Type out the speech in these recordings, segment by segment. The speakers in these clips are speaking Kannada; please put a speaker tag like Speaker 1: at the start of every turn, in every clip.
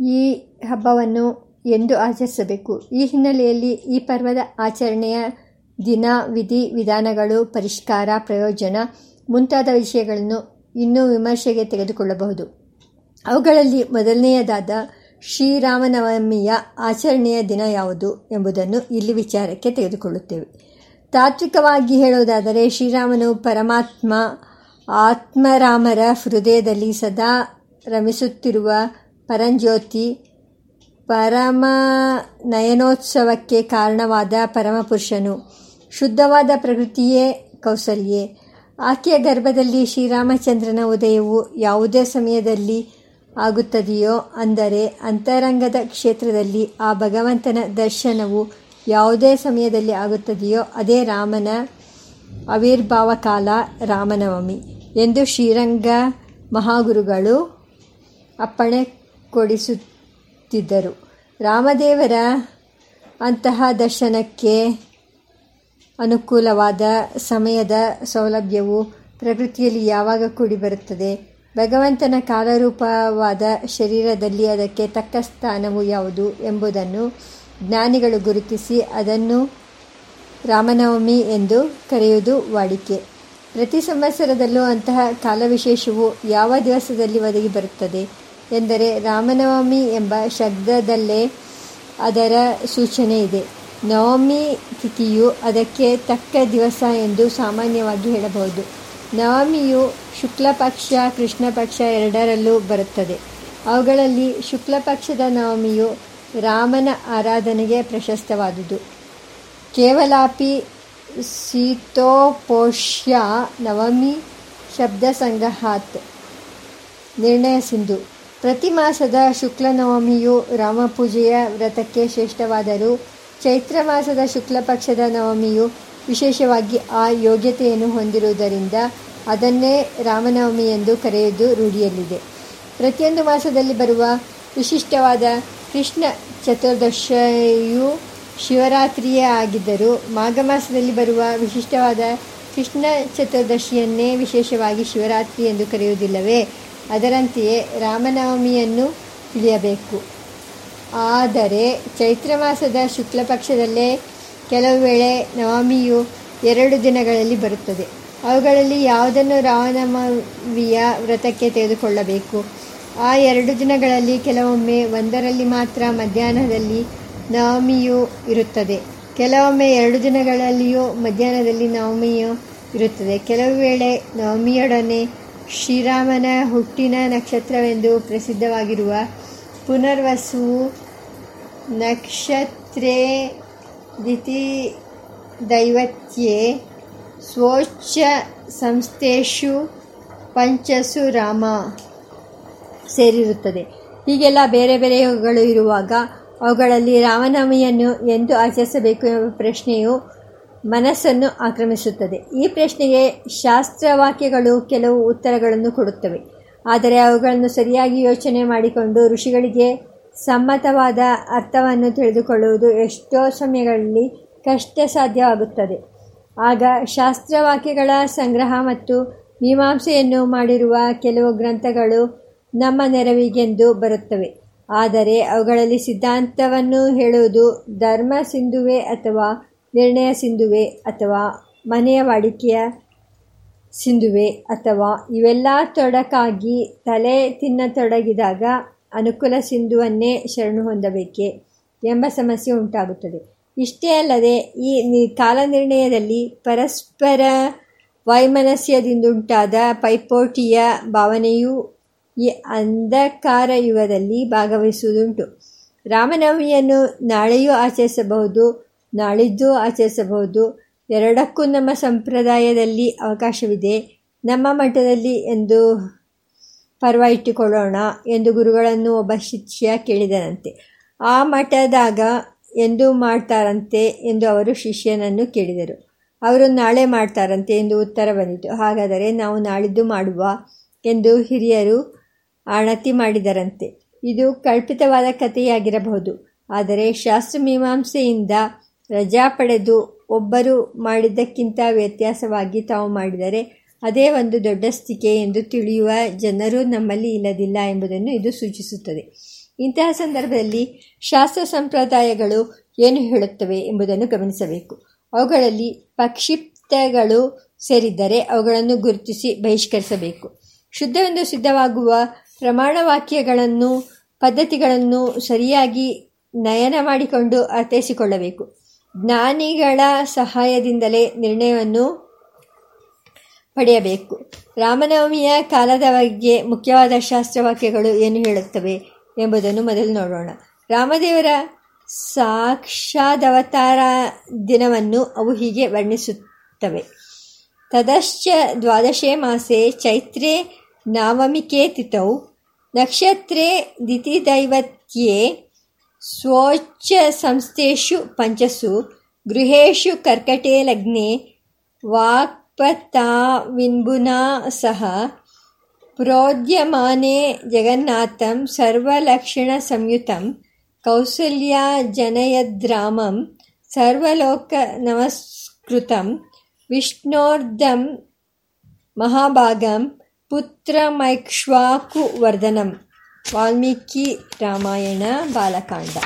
Speaker 1: ಈ ಹಬ್ಬವನ್ನು ಎಂದು ಆಚರಿಸಬೇಕು. ಈ ಹಿನ್ನೆಲೆಯಲ್ಲಿ ಈ ಪರ್ವದ ಆಚರಣೆಯ ದಿನ, ವಿಧಿ, ವಿಧಾನಗಳು, ಪರಿಷ್ಕಾರ, ಪ್ರಯೋಜನ ಮುಂತಾದ ವಿಷಯಗಳನ್ನು ಇನ್ನೂ ವಿಮರ್ಶೆಗೆ ತೆಗೆದುಕೊಳ್ಳಬಹುದು. ಅವುಗಳಲ್ಲಿ ಮೊದಲನೆಯದಾದ ಶ್ರೀರಾಮನವಮಿಯ ಆಚರಣೆಯ ದಿನ ಯಾವುದು ಎಂಬುದನ್ನು ಇಲ್ಲಿ ವಿಚಾರಕ್ಕೆ ತೆಗೆದುಕೊಳ್ಳುತ್ತೇವೆ. ತಾತ್ವಿಕವಾಗಿ ಹೇಳುವುದಾದರೆ, ಶ್ರೀರಾಮನು ಪರಮಾತ್ಮ ಆತ್ಮರಾಮರ ಹೃದಯದಲ್ಲಿ ಸದಾ ರಮಿಸುತ್ತಿರುವ ಪರಂಜ್ಯೋತಿ ಪರಮ ನಯನೋತ್ಸವಕ್ಕೆ ಕಾರಣವಾದ ಪರಮಪುರುಷನು. ಶುದ್ಧವಾದ ಪ್ರಕೃತಿಯೇ ಕೌಸಲ್ಯೇ. ಆಕೆಯ ಗರ್ಭದಲ್ಲಿ ಶ್ರೀರಾಮಚಂದ್ರನ ಉದಯವು ಯಾವುದೇ ಸಮಯದಲ್ಲಿ ಆಗುತ್ತದೆಯೋ ಅಂದರೆ ಅಂತರಂಗದ ಕ್ಷೇತ್ರದಲ್ಲಿ ಆ ಭಗವಂತನ ದರ್ಶನವು ಯಾವುದೇ ಸಮಯದಲ್ಲಿ ಆಗುತ್ತದೆಯೋ ಅದೇ ರಾಮನ ಆವಿರ್ಭಾವ ಕಾಲ ರಾಮನವಮಿ. ಎಂದು ಶ್ರೀರಂಗ ಮಹಾಗುರುಗಳು ಅಪ್ಪಣೆ ಕೊಡಿಸುತ್ತಿದ್ದರು. ರಾಮದೇವರ ಅಂತಹ ದರ್ಶನಕ್ಕೆ ಅನುಕೂಲವಾದ ಸಮಯದ ಸೌಲಭ್ಯವು ಪ್ರಕೃತಿಯಲ್ಲಿ ಯಾವಾಗ ಕೂಡಿಬರುತ್ತದೆ? ಭಗವಂತನ ಕಾಲರೂಪವಾದ ಶರೀರದಲ್ಲಿ ಅದಕ್ಕೆ ತಕ್ಕ ಸ್ಥಾನವು ಯಾವುದು ಎಂಬುದನ್ನು ಜ್ಞಾನಿಗಳು ಗುರುತಿಸಿ ಅದನ್ನು ರಾಮನವಮಿ ಎಂದು ಕರೆಯುವುದು ವಾಡಿಕೆ. ಪ್ರತಿ ಸಂವತ್ಸರದಲ್ಲೂ ಅಂತಹ ಕಾಲವಿಶೇಷವು ಯಾವ ದಿವಸದಲ್ಲಿ ಒದಗಿ ಬರುತ್ತದೆ? ಎಂದರೆ ರಾಮನವಮಿ ಎಂಬ ಶಬ್ದದಲ್ಲೇ ಅದರ ಸೂಚನೆ ಇದೆ. ನವಮಿ ತಿಥಿಯು ಅದಕ್ಕೆ ತಕ್ಕ ದಿವಸ ಎಂದು ಸಾಮಾನ್ಯವಾಗಿ ಹೇಳಬಹುದು. ನವಮಿಯು ಶುಕ್ಲಪಕ್ಷ, ಕೃಷ್ಣಪಕ್ಷ ಎರಡರಲ್ಲೂ ಬರುತ್ತದೆ. ಅವುಗಳಲ್ಲಿ ಶುಕ್ಲಪಕ್ಷದ ನವಮಿಯು ರಾಮನ ಆರಾಧನೆಗೆ ಪ್ರಶಸ್ತವಾದುದು. ಕೇವಲಾಪಿ ಶೀತೋಪೋಷ್ಯ ನವಮಿ ಶಬ್ದ ಸಂಗ್ರಹಾತ್ ನಿರ್ಣಯ ಸಿಂಧು. ಪ್ರತಿ ಮಾಸದ ಶುಕ್ಲ ನವಮಿಯು ರಾಮಪೂಜೆಯ ವ್ರತಕ್ಕೆ ಶ್ರೇಷ್ಠವಾದರೂ ಚೈತ್ರ ಮಾಸದ ಶುಕ್ಲ ಪಕ್ಷದ ನವಮಿಯು ವಿಶೇಷವಾಗಿ ಆ ಯೋಗ್ಯತೆಯನ್ನು ಹೊಂದಿರುವುದರಿಂದ ಅದನ್ನೇ ರಾಮನವಮಿ ಎಂದು ಕರೆಯುವುದು ರೂಢಿಯಲ್ಲಿದೆ. ಪ್ರತಿಯೊಂದು ಮಾಸದಲ್ಲಿ ಬರುವ ವಿಶಿಷ್ಟವಾದ ಕೃಷ್ಣ ಚತುರ್ದಶಿಯು ಶಿವರಾತ್ರಿಯೇ ಆಗಿದ್ದರೂ ಮಾಘ ಮಾಸದಲ್ಲಿ ಬರುವ ವಿಶಿಷ್ಟವಾದ ಕೃಷ್ಣ ಚತುರ್ದಶಿಯನ್ನೇ ವಿಶೇಷವಾಗಿ ಶಿವರಾತ್ರಿ ಎಂದು ಕರೆಯುವುದಿಲ್ಲವೇ? ಅದರಂತೆಯೇ ರಾಮನವಮಿಯನ್ನು ತಿಳಿಯಬೇಕು. ಆದರೆ ಚೈತ್ರ ಮಾಸದ ಶುಕ್ಲ ಪಕ್ಷದಲ್ಲೇ ಕೆಲವು ವೇಳೆ ನವಮಿಯು ಎರಡು ದಿನಗಳಲ್ಲಿ ಬರುತ್ತದೆ. ಅವುಗಳಲ್ಲಿ ಯಾವುದನ್ನು ರಾಮನವಮಿಯ ವ್ರತಕ್ಕೆ ತೆಗೆದುಕೊಳ್ಳಬೇಕು? ಆ ಎರಡು ದಿನಗಳಲ್ಲಿ ಕೆಲವೊಮ್ಮೆ ಒಂದರಲ್ಲಿ ಮಾತ್ರ ಮಧ್ಯಾಹ್ನದಲ್ಲಿ ನವಮಿಯು ಇರುತ್ತದೆ. ಕೆಲವೊಮ್ಮೆ ಎರಡು ದಿನಗಳಲ್ಲಿಯೂ ಮಧ್ಯಾಹ್ನದಲ್ಲಿ ನವಮಿಯು ಇರುತ್ತದೆ. ಕೆಲವು ವೇಳೆ ನವಮಿಯೊಡನೆ ಶ್ರೀರಾಮನ ಹುಟ್ಟಿನ ನಕ್ಷತ್ರವೆಂದು ಪ್ರಸಿದ್ಧವಾಗಿರುವ ಪುನರ್ವಸು ನಕ್ಷತ್ರೇ ದಿತಿ ದೈವತ್ಯೆ ಸ್ವೋಚ್ಚ ಸಂಸ್ಥೆಷು ಪಂಚಸು ರಾಮ ಸೇರಿರುತ್ತದೆ. ಹೀಗೆಲ್ಲ ಬೇರೆ ಬೇರೆಗಳು ಇರುವಾಗ ಅವುಗಳಲ್ಲಿ ರಾಮನವಮಿಯನ್ನು ಎಂದು ಆಚರಿಸಬೇಕು ಎಂಬ ಪ್ರಶ್ನೆಯು ಮನಸ್ಸನ್ನು ಆಕ್ರಮಿಸುತ್ತದೆ. ಈ ಪ್ರಶ್ನೆಗೆ ಶಾಸ್ತ್ರವಾಕ್ಯಗಳು ಕೆಲವು ಉತ್ತರಗಳನ್ನು ಕೊಡುತ್ತವೆ. ಆದರೆ ಅವುಗಳನ್ನು ಸರಿಯಾಗಿ ಯೋಚನೆ ಮಾಡಿಕೊಂಡು ಋಷಿಗಳಿಗೆ ಸಮ್ಮತವಾದ ಅರ್ಥವನ್ನು ತಿಳಿದುಕೊಳ್ಳುವುದು ಎಷ್ಟೋ ಸಮಯಗಳಲ್ಲಿ ಕಷ್ಟ ಸಾಧ್ಯವಾಗುತ್ತದೆ ಆಗ ಶಾಸ್ತ್ರವಾಕ್ಯಗಳ ಸಂಗ್ರಹ ಮತ್ತು ಮೀಮಾಂಸೆಯನ್ನು ಮಾಡಿರುವ ಕೆಲವು ಗ್ರಂಥಗಳು ನಮ್ಮ ನೆರವಿಗೆಂದು ಬರುತ್ತವೆ. ಆದರೆ ಅವುಗಳಲ್ಲಿ ಸಿದ್ಧಾಂತವನ್ನು ಹೇಳುವುದು ಧರ್ಮ, ಸಿಂಧುವೆ ಅಥವಾ ನಿರ್ಣಯ ಸಿಂಧುವೆ ಅಥವಾ ಮನೆಯ ವಾಡಿಕೆಯ ಸಿಂಧುವೆ ಅಥವಾ ಇವೆಲ್ಲ ತೊಡಕಾಗಿ ತಲೆ ತಿನ್ನತೊಡಗಿದಾಗ ಅನುಕೂಲ ಸಿಂಧುವನ್ನೇ ಶರಣು ಹೊಂದಬೇಕೆ ಎಂಬ ಸಮಸ್ಯೆ ಉಂಟಾಗುತ್ತದೆ. ಇಷ್ಟೇ ಅಲ್ಲದೆ ಈ ನಿ, ಕಾಲನಿರ್ಣಯದಲ್ಲಿ ಪರಸ್ಪರ ವೈಮನಸ್ಯದಿಂದುಂಟಾದ ಪೈಪೋಟಿಯ ಭಾವನೆಯೂ ಈ ಅಂಧಕಾರ ಯುಗದಲ್ಲಿ ಭಾಗವಹಿಸುವುದುಂಟು. ರಾಮನವಮಿಯನ್ನು ನಾಳೆಯೂ ಆಚರಿಸಬಹುದು. ನಾಳಿದ್ದು ಆಚರಿಸಬಹುದು. ಎರಡಕ್ಕೂ ನಮ್ಮ ಸಂಪ್ರದಾಯದಲ್ಲಿ ಅವಕಾಶವಿದೆ. ನಮ್ಮ ಮಠದಲ್ಲಿ ಎಂದು ಪರ್ವ ಇಟ್ಟುಕೊಳ್ಳೋಣ ಎಂದು ಗುರುಗಳನ್ನು ಒಬ್ಬ ಶಿಷ್ಯ ಕೇಳಿದನಂತೆ. ಆ ಮಠದಾಗ ಎಂದು ಮಾಡ್ತಾರಂತೆ ಎಂದು ಅವರು ಶಿಷ್ಯನನ್ನು ಕೇಳಿದರು. ಅವರು ನಾಳೆ ಮಾಡ್ತಾರಂತೆ ಎಂದು ಉತ್ತರ ಬಂದಿತು. ಹಾಗಾದರೆ ನಾವು ನಾಳಿದ್ದು ಮಾಡುವ ಎಂದು ಹಿರಿಯರು ಆಣತಿ ಮಾಡಿದರಂತೆ. ಇದು ಕಲ್ಪಿತವಾದ ಕಥೆಯಾಗಿರಬಹುದು. ಆದರೆ ಶಾಸ್ತ್ರಮೀಮಾಂಸೆಯಿಂದ ರಜಾ ಪಡೆದು ಒಬ್ಬರು ಮಾಡಿದ್ದಕ್ಕಿಂತ ವ್ಯತ್ಯಾಸವಾಗಿ ತಾವು ಮಾಡಿದರೆ ಅದೇ ಒಂದು ದೊಡ್ಡ ಸ್ಥಿಕೆ ಎಂದು ತಿಳಿಯುವ ಜನರು ನಮ್ಮಲ್ಲಿ ಇಲ್ಲದಿಲ್ಲ ಎಂಬುದನ್ನು ಇದು ಸೂಚಿಸುತ್ತದೆ. ಇಂತಹ ಸಂದರ್ಭದಲ್ಲಿ ಶಾಸ್ತ್ರ ಸಂಪ್ರದಾಯಗಳು ಏನು ಹೇಳುತ್ತವೆ ಎಂಬುದನ್ನು ಗಮನಿಸಬೇಕು. ಅವುಗಳಲ್ಲಿ ಪಕ್ಷಿಪ್ತಗಳು ಸೇರಿದ್ದರೆ ಅವುಗಳನ್ನು ಗುರುತಿಸಿ ಬಹಿಷ್ಕರಿಸಬೇಕು. ಶುದ್ಧವೆಂದು ಸಿದ್ಧವಾಗುವ ಪ್ರಮಾಣವಾಕ್ಯಗಳನ್ನು, ಪದ್ಧತಿಗಳನ್ನು ಸರಿಯಾಗಿ ನಯನ ಮಾಡಿಕೊಂಡು ಅರ್ಥೈಸಿಕೊಳ್ಳಬೇಕು. ಜ್ಞಾನಿಗಳ ಸಹಾಯದಿಂದಲೇ ನಿರ್ಣಯವನ್ನು ಪಡೆಯಬೇಕು. ರಾಮನವಮಿಯ ಕಾಲದ ಬಗ್ಗೆ ಮುಖ್ಯವಾದ ಶಾಸ್ತ್ರವಾಕ್ಯಗಳು ಏನು ಹೇಳುತ್ತವೆ ಎಂಬುದನ್ನು ಮೊದಲು ನೋಡೋಣ. ರಾಮದೇವರ ಸಾಕ್ಷಾದವತಾರ ದಿನವನ್ನು ಅವು ಹೀಗೆ ವರ್ಣಿಸುತ್ತವೆ. ತದಶ್ಚ ದ್ವಾದಶೇ ಮಾಸೆ ಚೈತ್ರೇ ನಾವಮಿಕೇತಿತೌ ನಕ್ಷತ್ರೇ ದಿತಿದೈವತ್ಯೆ ಪಂಚಸು ಗೃಹೇಶು ಕರ್ಕಟೆ ಲಗ್ನೆ ವಾಕ್ಪತಾವಿನ್ಬುನಾ ಸಹ ಪ್ರೋದ್ಯಮಾನೆ ಜಗನ್ನಾಥಂ ಸರ್ವಲಕ್ಷಣಸಂಯುತಂ ಕೌಸಲ್ಯ ಜನಯದ್ರಾಮಂ ಸರ್ವಲೋಕನಮಸ್ಕೃತಂ ವಿಷ್ಣೋರ್ಧಂ ಮಹಾಭಾಗಂ ಪುತ್ರಮೈಕ್ಷ್ವಾಕುವರ್ಧನಂ ವಾಲ್ಮೀಕಿ ರಾಮಾಯಣ ಬಾಲಕಾಂಡ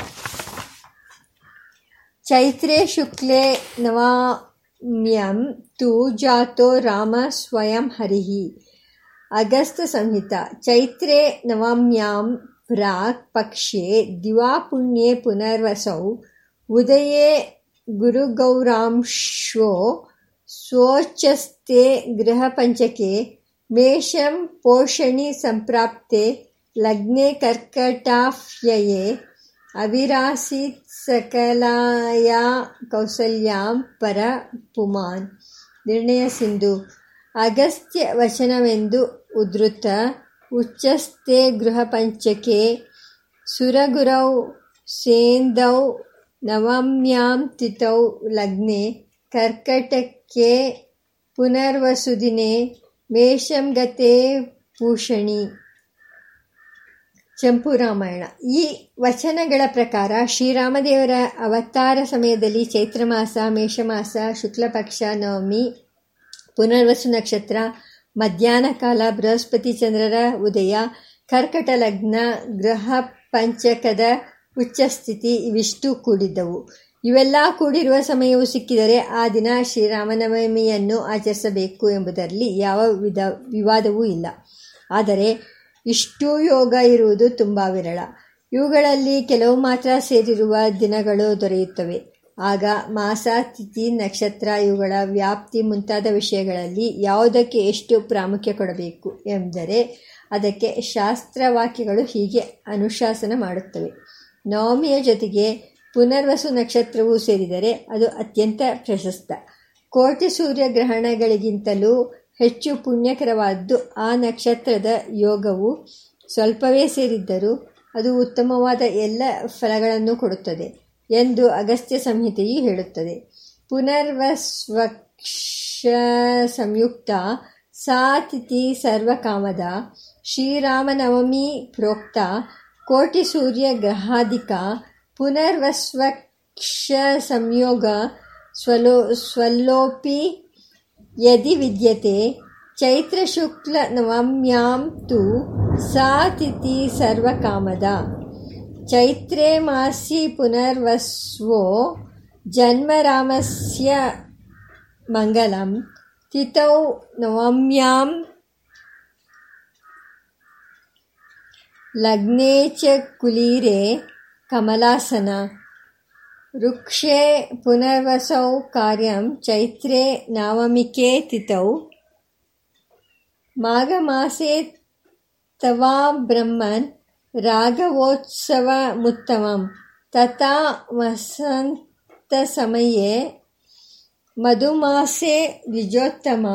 Speaker 1: ಚೈತ್ರೇ ಶುಕ್ಲೆ ನವಾಮ್ಯಂ ತು ಜಾತೋ ರಾಮ ಸ್ವಯಂ ಹರಿಃ ಅಗಸ್ತ ಸಂಹಿತ ಚೈತ್ರೇ ನವಾಮ್ಯಾಂ ಪ್ರಾಕ್ ಪಕ್ಷೆ ದಿವಾಪುಣ್ಯೆ ಪುನರ್ವಸೌ ಉದಯೇ ಗುರುಗೌರಾಂಶೋ ಸ್ವೋಚ್ಚಸ್ತೆ ಗೃಹಪಂಚಕೆ ಮೇಷಂ ಪೋಷಣಿ ಸಂಪ್ರಾಪ್ತೆ ಕರ್ಕಟಾಫ್ಯಯೇ ಅವಿರಾಸೀತ್ ಸಕಲಾಯ ಕೌಸಲ್ಯಾಂ ಪರ ಪುಮಾನ್. ನಿರ್ಣಯ ಸಿಂಧು. ಅಗಸ್ತ್ಯ ವಚನವೆಂದು ಉದ್ರುತ ಉಚ್ಚಸ್ತೆ ಗೃಹಪಂಚಕೆ ಸುರಗುರೌ ಸೇಂದೌ ನವಮ್ಯಾಂ ತಿಥೌ ಲಗ್ನೆ ಕರ್ಕಟಕ್ಕೆ ಪುನರ್ವಸುದಿನೇ ಮೇಷಂ ಗತೆ ಭೂಷಣಿ. ಚಂಪು ರಾಮಾಯಣ. ಈ ವಚನಗಳ ಪ್ರಕಾರ ಶ್ರೀರಾಮದೇವರ ಅವತಾರ ಸಮಯದಲ್ಲಿ ಚೈತ್ರ ಮಾಸ ಮೇಷಮಾಸ, ಶುಕ್ಲಪಕ್ಷ, ನವಮಿ, ಪುನರ್ವಸು ನಕ್ಷತ್ರ, ಮಧ್ಯಾಹ್ನ ಕಾಲ, ಬೃಹಸ್ಪತಿ ಚಂದ್ರರ ಉದಯ, ಕರ್ಕಟ ಲಗ್ನ, ಗ್ರಹ ಪಂಚಕದ ಉಚ್ಚಸ್ಥಿತಿ ಇವಿಷ್ಟು ಕೂಡಿದ್ದವು. ಇವೆಲ್ಲ ಕೂಡಿರುವ ಸಮಯವು ಸಿಕ್ಕಿದರೆ ಆ ದಿನ ಶ್ರೀರಾಮನವಮಿಯನ್ನು ಆಚರಿಸಬೇಕು ಎಂಬುದರಲ್ಲಿ ಯಾವ ವಿಧ ವಿವಾದವೂ ಇಲ್ಲ. ಆದರೆ ಇಷ್ಟೂ ಯೋಗ ಇರುವುದು ತುಂಬ ವಿರಳ. ಇವುಗಳಲ್ಲಿ ಕೆಲವು ಮಾತ್ರ ಸೇರಿರುವ ದಿನಗಳು ದೊರೆಯುತ್ತವೆ. ಆಗ ಮಾಸ, ತಿಥಿ, ನಕ್ಷತ್ರ ಇವುಗಳ ವ್ಯಾಪ್ತಿ ಮುಂತಾದ ವಿಷಯಗಳಲ್ಲಿ ಯಾವುದಕ್ಕೆ ಎಷ್ಟು ಪ್ರಾಮುಖ್ಯ ಕೊಡಬೇಕು ಎಂದರೆ ಅದಕ್ಕೆ ಶಾಸ್ತ್ರವಾಕ್ಯಗಳು ಹೀಗೆ ಅನುಶಾಸನ ಮಾಡುತ್ತವೆ. ನವಮಿಯ ಜೊತೆಗೆ ಪುನರ್ವಸು ನಕ್ಷತ್ರವೂ ಸೇರಿದರೆ ಅದು ಅತ್ಯಂತ ಪ್ರಶಸ್ತ. ಕೋಟಿ ಸೂರ್ಯಗ್ರಹಣಗಳಿಗಿಂತಲೂ ಹೆಚ್ಚು ಪುಣ್ಯಕರವಾದ್ದು ಆ ನಕ್ಷತ್ರದ ಯೋಗವು ಸ್ವಲ್ಪವೇ ಸೇರಿದ್ದರೂ ಅದು ಉತ್ತಮವಾದ ಎಲ್ಲ ಫಲಗಳನ್ನು ಕೊಡುತ್ತದೆ ಎಂದು ಅಗಸ್ತ್ಯ ಸಂಹಿತೆಯು ಹೇಳುತ್ತದೆ. ಪುನರ್ವಸ್ವಕ್ಷ ಸಂಯುಕ್ತ ಸಾತಿಥಿ ಸರ್ವಕಾಮದ ಶ್ರೀರಾಮನವಮಿ ಪ್ರೋಕ್ತ ಕೋಟಿ ಸೂರ್ಯ ಗ್ರಹಾಧಿಕ ಪುನರ್ವಸ್ವಕ್ಷ ಸಂಯೋಗ ಸ್ವಲೋ ಸ್ವಲ್ಲೋಪಿ ಯದಿ ವಿದ್ಯತೆ ಚೈತ್ರಶುಕ್ಲನವಮ್ಯಾಂ ತು ಸಾ ತಿಥಿ ಸರ್ವಕಾಮದ ಚೈತ್ರೆ ಮಾಸಿ ಪುನರ್ವಸ್ವೋ ಜನ್ಮರಾಮಸ್ಯ ಮಂಗಲಂ ತಿಥೌ ನವಮ್ಯಾಂ ಲಗ್ನೇ ಚ ಕುಲೀರೆ ಕಮಲಾಸನ ವೃಕ್ಷೇ ಪುನರ್ವಸೌ ಕಾರ್ಯಂ ಚೈತ್ರೆ ನವಮಿಕೆ ತಿಥೌ ಮಾಘಮಾಸೆ ತವಾ ಬ್ರಹ್ಮನ್ ರಾಘವೋತ್ಸವಮುತ್ತಮಂ. ತಥಾ ವಸಂತಸಮಯೇ ಮಧುಮಾಸೆ ದ್ವಿಜೋತ್ತಮ.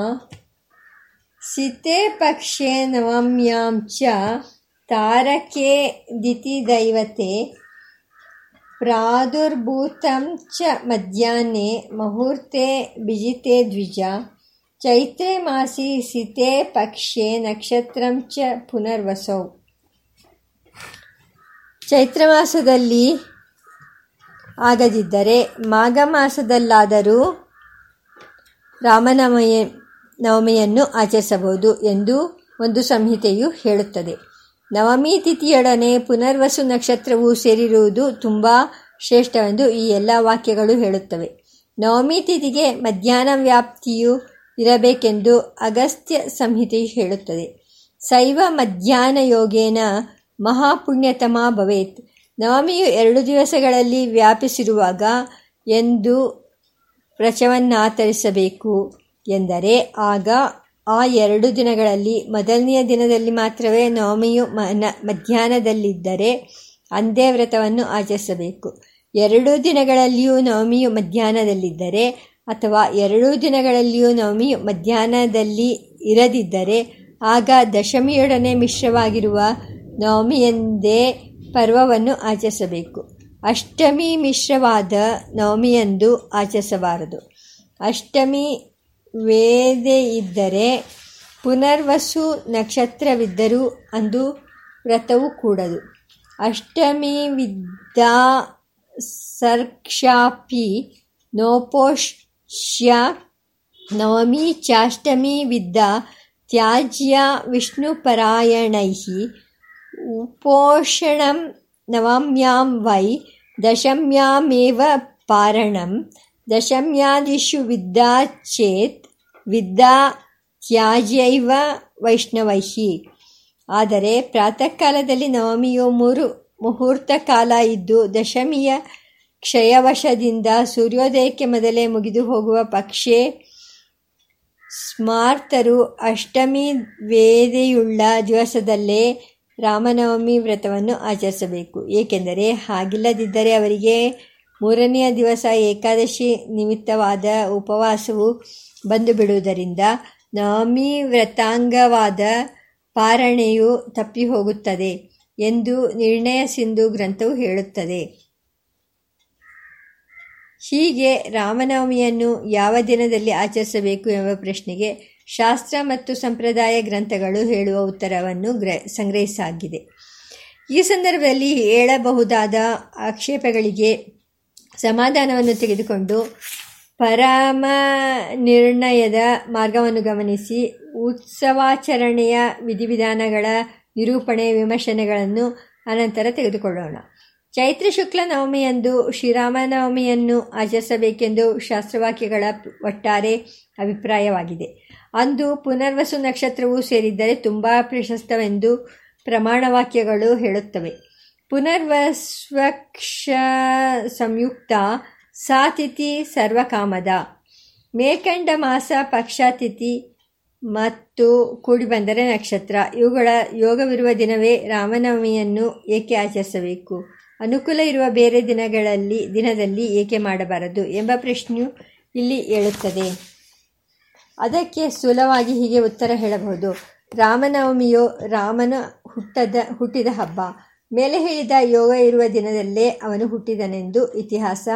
Speaker 1: ಸಿತೆ ಪಕ್ಷೆ ನವಮ್ಯಾಂ ಚ ತಾರಕೆ ದಿತಿದೈವತೆ ಪ್ರಾದುರ್ಭೂತಂ ಚ ಮಧ್ಯಾಹ್ನೆ ಮುಹೂರ್ತೆ ಬಿಜಿತೆ ದ್ವಿಜ ಚೈತ್ರೆ ಮಾಸಿ ಸಿತೆ ಪಕ್ಷೆ ನಕ್ಷತ್ರಂ ಚ ಪುನರ್ವಸೌ ಚೈತ್ರ ಮಾಸದಲ್ಲಿ ಆಗದಿದ್ದರೆ ಮಾಘ ಮಾಸದಲ್ಲಾದರೂ ರಾಮನವಮಿ ನವಮಿಯನ್ನು ಆಚರಿಸಬಹುದು ಎಂದು ಒಂದು ಸಂಹಿತೆಯು ಹೇಳುತ್ತದೆ. ನವಮಿ ತಿಥಿಯೊಡನೆ ಪುನರ್ವಸು ನಕ್ಷತ್ರವು ಸೇರಿರುವುದು ತುಂಬ ಶ್ರೇಷ್ಠವೆಂದು ಈ ಎಲ್ಲ ವಾಕ್ಯಗಳು ಹೇಳುತ್ತವೆ. ನವಮಿ ತಿಥಿಗೆ ಮಧ್ಯಾಹ್ನ ವ್ಯಾಪ್ತಿಯು ಇರಬೇಕೆಂದು ಅಗಸ್ತ್ಯ ಸಂಹಿತೆ ಹೇಳುತ್ತದೆ. ಶೈವ ಮಧ್ಯಾಹ್ನ ಯೋಗೇನ ಮಹಾಪುಣ್ಯತಮ ಭವೇತ್. ನವಮಿಯು ಎರಡು ದಿವಸಗಳಲ್ಲಿ ವ್ಯಾಪಿಸಿರುವಾಗ ಎಂದು ವ್ರಚವನ್ನಾಚರಿಸಬೇಕು ಎಂದರೆ ಆಗ ಆ ಎರಡು ದಿನಗಳಲ್ಲಿ, ಮೊದಲನೆಯ ದಿನದಲ್ಲಿ ಮಾತ್ರವೇ ನವಮಿಯು ಮಧ್ಯಾಹ್ನದಲ್ಲಿದ್ದರೆ ಅಂದೇ ವ್ರತವನ್ನು ಆಚರಿಸಬೇಕು. ಎರಡೂ ದಿನಗಳಲ್ಲಿಯೂ ನವಮಿಯು ಮಧ್ಯಾಹ್ನದಲ್ಲಿದ್ದರೆ ಅಥವಾ ಎರಡೂ ದಿನಗಳಲ್ಲಿಯೂ ನವಮಿಯು ಮಧ್ಯಾಹ್ನದಲ್ಲಿ ಇರದಿದ್ದರೆ, ಆಗ ದಶಮಿಯೊಡನೆ ಮಿಶ್ರವಾಗಿರುವ ನವಮಿಯೆಂದೇ ಪರ್ವವನ್ನು ಆಚರಿಸಬೇಕು. ಅಷ್ಟಮಿ ಮಿಶ್ರವಾದ ನವಮಿಯಂದು ಆಚರಿಸಬಾರದು. ಅಷ್ಟಮಿ ವೇದೆ ಇದ್ದರೆ ಪುನರ್ವಸು ನಕ್ಷತ್ರವಿದ್ದರೂ ಅಂದು ವ್ರತವು ಕೂಡದು. ಅಷ್ಟಮಿ ವಿದ್ಯಾ ಸರ್ಕ್ಷಾಪಿ ನೋಪೋಷ್ಯ ನವಮಿ ಚಾಷ್ಟಮಿ ವಿದ್ದ ತ್ಯಾಜ್ಯ ವಿಷ್ಣುಪರಾಯಣೈ ಉಪೋಷಣಂ ನವಮ್ಯಾಂ ವೈ ದಶಮ್ಯಾಮೇವ ಪಾರಣಂ ದಶಮ್ಯಾದಿಷು ವಿದ್ಯಾ ಚೇತ್ ವಿದ್ಯಾ ತ್ಯಾಜ್ಯೈವ ವೈಷ್ಣವೈಹಿ. ಆದರೆ ಪ್ರಾತಃ ಕಾಲದಲ್ಲಿ ನವಮಿಯು ಮೂರು ಮುಹೂರ್ತ ಕಾಲ ಇದ್ದು ದಶಮಿಯ ಕ್ಷಯವಶದಿಂದ ಸೂರ್ಯೋದಯಕ್ಕೆ ಮೊದಲೇ ಮುಗಿದು ಹೋಗುವ ಪಕ್ಷೆ ಸ್ಮಾರ್ತರು ಅಷ್ಟಮಿ ವೇದೆಯುಳ್ಳ ದಿವಸದಲ್ಲೇ ರಾಮನವಮಿ ವ್ರತವನ್ನು ಆಚರಿಸಬೇಕು. ಏಕೆಂದರೆ ಹಾಗಿಲ್ಲದಿದ್ದರೆ ಅವರಿಗೆ ಮೂರನೆಯ ದಿವಸ ಏಕಾದಶಿ ನಿಮಿತ್ತವಾದ ಉಪವಾಸವು ಬಂದು ಬಿಡುವುದರಿಂದ ನವಮಿ ವ್ರತಾಂಗವಾದ ಪಾರಣೆಯು ತಪ್ಪಿ ಹೋಗುತ್ತದೆ ಎಂದು ನಿರ್ಣಯ ಸಿಂಧು ಗ್ರಂಥವು ಹೇಳುತ್ತದೆ. ಹೀಗೆ ರಾಮನವಮಿಯನ್ನು ಯಾವ ದಿನದಲ್ಲಿ ಆಚರಿಸಬೇಕು ಎಂಬ ಪ್ರಶ್ನೆಗೆ ಶಾಸ್ತ್ರ ಮತ್ತು ಸಂಪ್ರದಾಯ ಗ್ರಂಥಗಳು ಹೇಳುವ ಉತ್ತರವನ್ನು ಗ್ರ ಸಂಗ್ರಹಿಸಾಗಿದೆ ಈ ಸಂದರ್ಭದಲ್ಲಿ ಹೇಳಬಹುದಾದ ಆಕ್ಷೇಪಗಳಿಗೆ ಸಮಾಧಾನವನ್ನು ತೆಗೆದುಕೊಂಡು ಪರಮ ನಿರ್ಣಯದ ಮಾರ್ಗವನ್ನು ಗಮನಿಸಿ. ಉತ್ಸವಾಚರಣೆಯ ವಿಧಿವಿಧಾನಗಳ ನಿರೂಪಣೆ ವಿಮರ್ಶನೆಗಳನ್ನು ಅನಂತರ ತೆಗೆದುಕೊಳ್ಳೋಣ. ಚೈತ್ರ ಶುಕ್ಲ ನವಮಿಯಂದು ಶ್ರೀರಾಮನವಮಿಯನ್ನು ಆಚರಿಸಬೇಕೆಂದು ಶಾಸ್ತ್ರವಾಕ್ಯಗಳ ಒಟ್ಟಾರೆ ಅಭಿಪ್ರಾಯವಾಗಿದೆ. ಅಂದು ಪುನರ್ವಸು ನಕ್ಷತ್ರವು ಸೇರಿದ್ದರೆ ತುಂಬ ಪ್ರಶಸ್ತವೆಂದು ಪ್ರಮಾಣವಾಕ್ಯಗಳು ಹೇಳುತ್ತವೆ. ಪುನರ್ವಸ್ವಕ್ಷ ಸಂಯುಕ್ತ ಸಾತಿಥಿ ಸರ್ವಕಾಮದ. ಮೇಕಂಡ ಮಾಸ ಪಕ್ಷಾತಿಥಿ ಮತ್ತು ಕೂಡಿಬಂದರೆ ನಕ್ಷತ್ರ. ಇವುಗಳ ಯೋಗವಿರುವ ದಿನವೇ ರಾಮನವಮಿಯನ್ನು ಏಕೆ ಆಚರಿಸಬೇಕು? ಅನುಕೂಲ ಇರುವ ಬೇರೆ ದಿನಗಳಲ್ಲಿ, ದಿನದಲ್ಲಿ ಏಕೆ ಮಾಡಬಾರದು ಎಂಬ ಪ್ರಶ್ನೆಯು ಇಲ್ಲಿ ಹೇಳುತ್ತದೆ ಅದಕ್ಕೆ ಸುಲಭವಾಗಿ ಹೀಗೆ ಉತ್ತರ ಹೇಳಬಹುದು. ರಾಮನವಮಿಯು ರಾಮನ ಹುಟ್ಟದ, ಹುಟ್ಟಿದ ಹಬ್ಬ. ಮೇಲೆ ಹೇಳಿದ ಯೋಗ ಇರುವ ದಿನದಲ್ಲೇ ಅವನು ಹುಟ್ಟಿದನೆಂದು ಇತಿಹಾಸ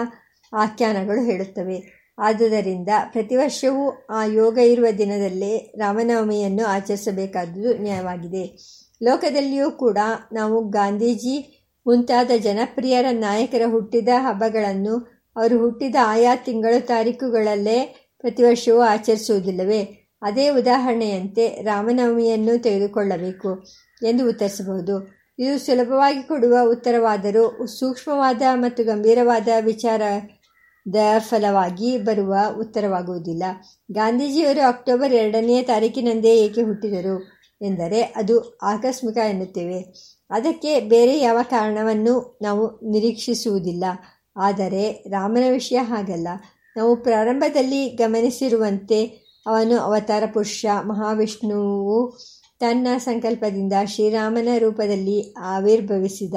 Speaker 1: ಆಖ್ಯಾನಗಳು ಹೇಳುತ್ತವೆ. ಆದುದರಿಂದ ಪ್ರತಿ ವರ್ಷವೂ ಆ ಯೋಗ ಇರುವ ದಿನದಲ್ಲೇ ರಾಮನವಮಿಯನ್ನು ಆಚರಿಸಬೇಕಾದುದು ನ್ಯಾಯವಾಗಿದೆ. ಲೋಕದಲ್ಲಿಯೂ ಕೂಡ ನಾವು ಗಾಂಧೀಜಿ ಮುಂತಾದ ಜನಪ್ರಿಯರ ನಾಯಕರ ಹುಟ್ಟಿದ ಹಬ್ಬಗಳನ್ನು ಅವರು ಹುಟ್ಟಿದ ಆಯಾ ತಿಂಗಳು ತಾರೀಕುಗಳಲ್ಲೇ ಪ್ರತಿ ವರ್ಷವೂ ಆಚರಿಸುವುದಿಲ್ಲವೇ? ಅದೇ ಉದಾಹರಣೆಯಂತೆ ರಾಮನವಮಿಯನ್ನು ತೆಗೆದುಕೊಳ್ಳಬೇಕು ಎಂದು ಉತ್ತರಿಸಬಹುದು. ಇದು ಸುಲಭವಾಗಿ ಕೊಡುವ ಉತ್ತರವಾದರೂ ಸೂಕ್ಷ್ಮವಾದ ಮತ್ತು ಗಂಭೀರವಾದ ವಿಚಾರದ ಫಲವಾಗಿ ಬರುವ ಉತ್ತರವಾಗುವುದಿಲ್ಲ. ಗಾಂಧೀಜಿಯವರು ಅಕ್ಟೋಬರ್ ಎರಡನೆಯ ತಾರೀಕಿನಂದೇ ಏಕೆ ಹುಟ್ಟಿದರು ಎಂದರೆ ಅದು ಆಕಸ್ಮಿಕ ಎನ್ನುತ್ತೇವೆ. ಅದಕ್ಕೆ ಬೇರೆ ಯಾವ ಕಾರಣವನ್ನು ನಾವು ನಿರೀಕ್ಷಿಸುವುದಿಲ್ಲ. ಆದರೆ ರಾಮನ ವಿಷಯ ಹಾಗಲ್ಲ. ನಾವು ಪ್ರಾರಂಭದಲ್ಲಿ ಗಮನಿಸಿರುವಂತೆ ಅವನು ಅವತಾರ ಪುರುಷ, ಮಹಾವಿಷ್ಣುವು ತನ್ನ ಸಂಕಲ್ಪದಿಂದ ಶ್ರೀರಾಮನ ರೂಪದಲ್ಲಿ ಆವಿರ್ಭವಿಸಿದ.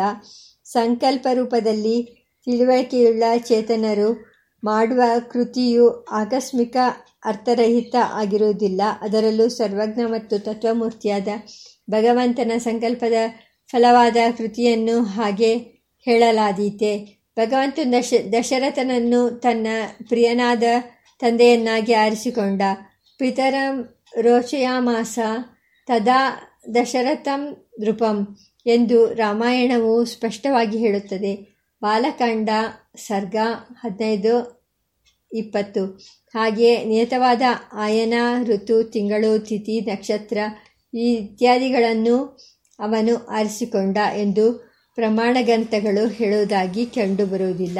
Speaker 1: ಸಂಕಲ್ಪ ರೂಪದಲ್ಲಿ ತಿಳುವಳಿಕೆಯುಳ್ಳ ಚೇತನರು ಮಾಡುವ ಕೃತಿಯು ಆಕಸ್ಮಿಕ ಅರ್ಥರಹಿತ ಆಗಿರುವುದಿಲ್ಲ. ಅದರಲ್ಲೂ ಸರ್ವಜ್ಞ ಮತ್ತು ತತ್ವಮೂರ್ತಿಯಾದ ಭಗವಂತನ ಸಂಕಲ್ಪದ ಫಲವಾದ ಕೃತಿಯನ್ನು ಹಾಗೆ ಹೇಳಲಾದೀತೆ. ಭಗವಂತ ದಶ, ದಶರಥನನ್ನು ತನ್ನ ಪ್ರಿಯನಾದ ತಂದೆಯನ್ನಾಗಿ ಆರಿಸಿಕೊಂಡ ಪಿತರಂ ರೋಚಯಾಮಾಸ ತದಾ ದಶರಥಂ ನೃಪಂ ಎಂದು ರಾಮಾಯಣವು ಸ್ಪಷ್ಟವಾಗಿ ಹೇಳುತ್ತದೆ. ಬಾಲಕಾಂಡ ಸರ್ಗ ಹದಿನೈದು, ಇಪ್ಪತ್ತು. ಹಾಗೆಯೇ ನಿಯತವಾದ ಆಯನ, ಋತು, ತಿಂಗಳು, ತಿಥಿ, ನಕ್ಷತ್ರ ಇತ್ಯಾದಿಗಳನ್ನು ಅವನು ಆರಿಸಿಕೊಂಡ ಎಂದು ಪ್ರಮಾಣಗ್ರಂಥಗಳು ಹೇಳುವುದಾಗಿ ಕಂಡುಬರುವುದಿಲ್ಲ.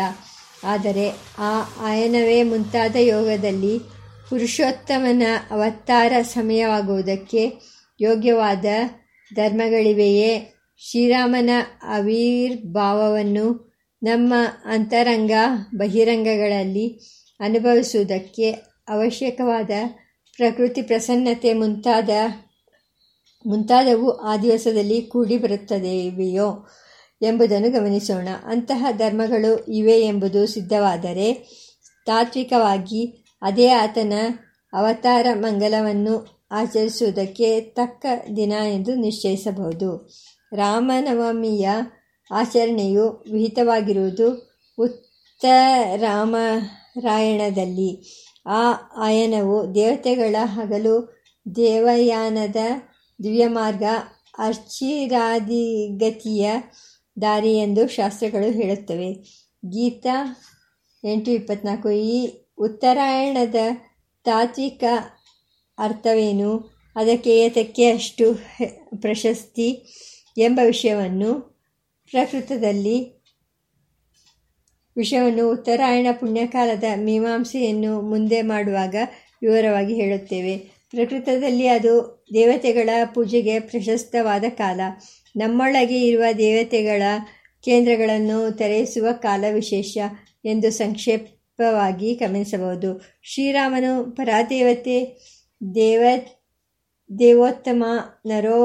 Speaker 1: ಆದರೆ ಆ ಆಯನವೇ ಮುಂತಾದ ಯೋಗದಲ್ಲಿ ಪುರುಷೋತ್ತಮನ ಅವತಾರ ಸಮಯವಾಗುವುದಕ್ಕೆ ಯೋಗ್ಯವಾದ ಧರ್ಮಗಳಿವೆಯೇ? ಶ್ರೀರಾಮನ ಆವಿರ್ಭಾವವನ್ನು ನಮ್ಮ ಅಂತರಂಗ ಬಹಿರಂಗಗಳಲ್ಲಿ ಅನುಭವಿಸುವುದಕ್ಕೆ ಅವಶ್ಯಕವಾದ ಪ್ರಕೃತಿ ಪ್ರಸನ್ನತೆ ಮುಂತಾದ, ಮುಂತಾದವು ಆ ದಿವಸದಲ್ಲಿ ಕೂಡಿ ಬರುತ್ತದೆಯೋ ಎಂಬುದನ್ನು ಗಮನಿಸೋಣ. ಅಂತಹ ಧರ್ಮಗಳು ಇವೆ ಎಂಬುದು ಸಿದ್ಧವಾದರೆ ತಾತ್ವಿಕವಾಗಿ ಅದೇ ಆತನ ಅವತಾರ ಮಂಗಲವನ್ನು ಆಚರಿಸುವುದಕ್ಕೆ ತಕ್ಕ ದಿನ ಎಂದು ನಿಶ್ಚಯಿಸಬಹುದು. ರಾಮನವಮಿಯ ಆಚರಣೆಯು ವಿಹಿತವಾಗಿರುವುದು ಉತ್ತರಾಮರಾಯಣದಲ್ಲಿ ಆ ಆಯನವು ದೇವತೆಗಳ ಹಗಲು ದೇವಯಾನದ ದಿವ್ಯಮಾರ್ಗ, ಅರ್ಚಿರಾದಿಗತಿಯ ದಾರಿ ಎಂದು ಶಾಸ್ತ್ರಗಳು ಹೇಳುತ್ತವೆ. ಗೀತಾ ಎಂಟು ಇಪ್ಪತ್ನಾಲ್ಕು. ಈ ಉತ್ತರಾಯಣದ ತಾತ್ವಿಕ ಅರ್ಥವೇನು? ಅದಕ್ಕೆ ಏತಕ್ಕೆ ಅಷ್ಟು ಪ್ರಶಸ್ತಿ ಎಂಬ ವಿಷಯವನ್ನು ಪ್ರಕೃತದಲ್ಲಿ ವಿಷಯವನ್ನು ಉತ್ತರಾಯಣ ಪುಣ್ಯಕಾಲದ ಮೀಮಾಂಸೆಯನ್ನು ಮುಂದೆ ಮಾಡುವಾಗ ವಿವರವಾಗಿ ಹೇಳುತ್ತೇವೆ. ಪ್ರಕೃತದಲ್ಲಿ ಅದು ದೇವತೆಗಳ ಪೂಜೆಗೆ ಪ್ರಶಸ್ತವಾದ ಕಾಲ. ನಮ್ಮೊಳಗೆ ಇರುವ ದೇವತೆಗಳ ಕೇಂದ್ರಗಳನ್ನು ತೆರೆಯಿಸುವ ಕಾಲ ವಿಶೇಷ ಎಂದು ಸಂಕ್ಷೇಪವಾಗಿ ಗಮನಿಸಬಹುದು. ಶ್ರೀರಾಮನು ಪರಾದೇವತೆ, ದೇವ ದೇವೋತ್ತಮ ನರೋ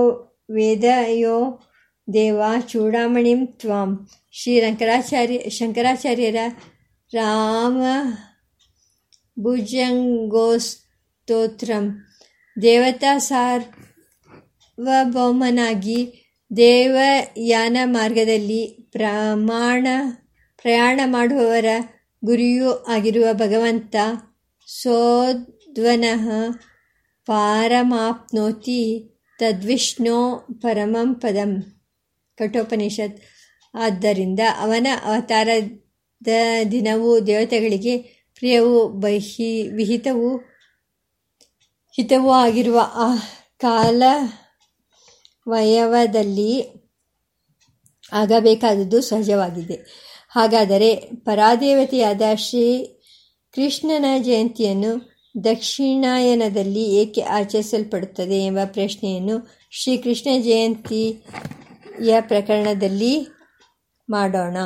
Speaker 1: ವೇದಯೋ ದೇವ ಚೂಡಾಮಣಿಂ ತ್ವಾಂ. ಶ್ರೀ ಶಂಕರಾಚಾರ್ಯ, ಶಂಕರಾಚಾರ್ಯರ ರಾಮ ಭುಜಂಗೋಸ್ತೋತ್ರಂ. ದೇವತಾ ಸಾರ್ವಭೌಮನಾಗಿ ದೇವಯಾನ ಮಾರ್ಗದಲ್ಲಿ ಪ್ರಮಾಣ, ಪ್ರಯಾಣ ಮಾಡುವವರ ಗುರಿಯೂ ಆಗಿರುವ ಭಗವಂತ ಸೋದ್ವನಃ ಪಾರಮಾಪ್ನೋತಿ ತದ್ವಿಷ್ಣೋ ಪರಮಂ ಪದಂ. ಕಠೋಪನಿಷತ್. ಆದ್ದರಿಂದ ಅವನ ಅವತಾರದ ದಿನವೂ ದೇವತೆಗಳಿಗೆ ಪ್ರಿಯವೂ ಬಹಿ, ವಿಹಿತವೂ, ಹಿತವೂ ಆಗಿರುವ ಆ ಕಾಲ ವಯವದಲ್ಲಿ ಆಗಬೇಕಾದದ್ದು ಸಹಜವಾಗಿದೆ. ಹಾಗಾದರೆ ಪರಾದೇವತೆಯಾದ ಶ್ರೀ ಕೃಷ್ಣನ ಜಯಂತಿಯನ್ನು ದಕ್ಷಿಣಾಯನದಲ್ಲಿ ಏಕೆ ಆಚರಿಸಲ್ಪಡುತ್ತದೆ ಎಂಬ ಪ್ರಶ್ನೆಯನ್ನು ಶ್ರೀಕೃಷ್ಣ ಜಯಂತಿಯ ಪ್ರಕರಣದಲ್ಲಿ ಮಾಡೋಣ.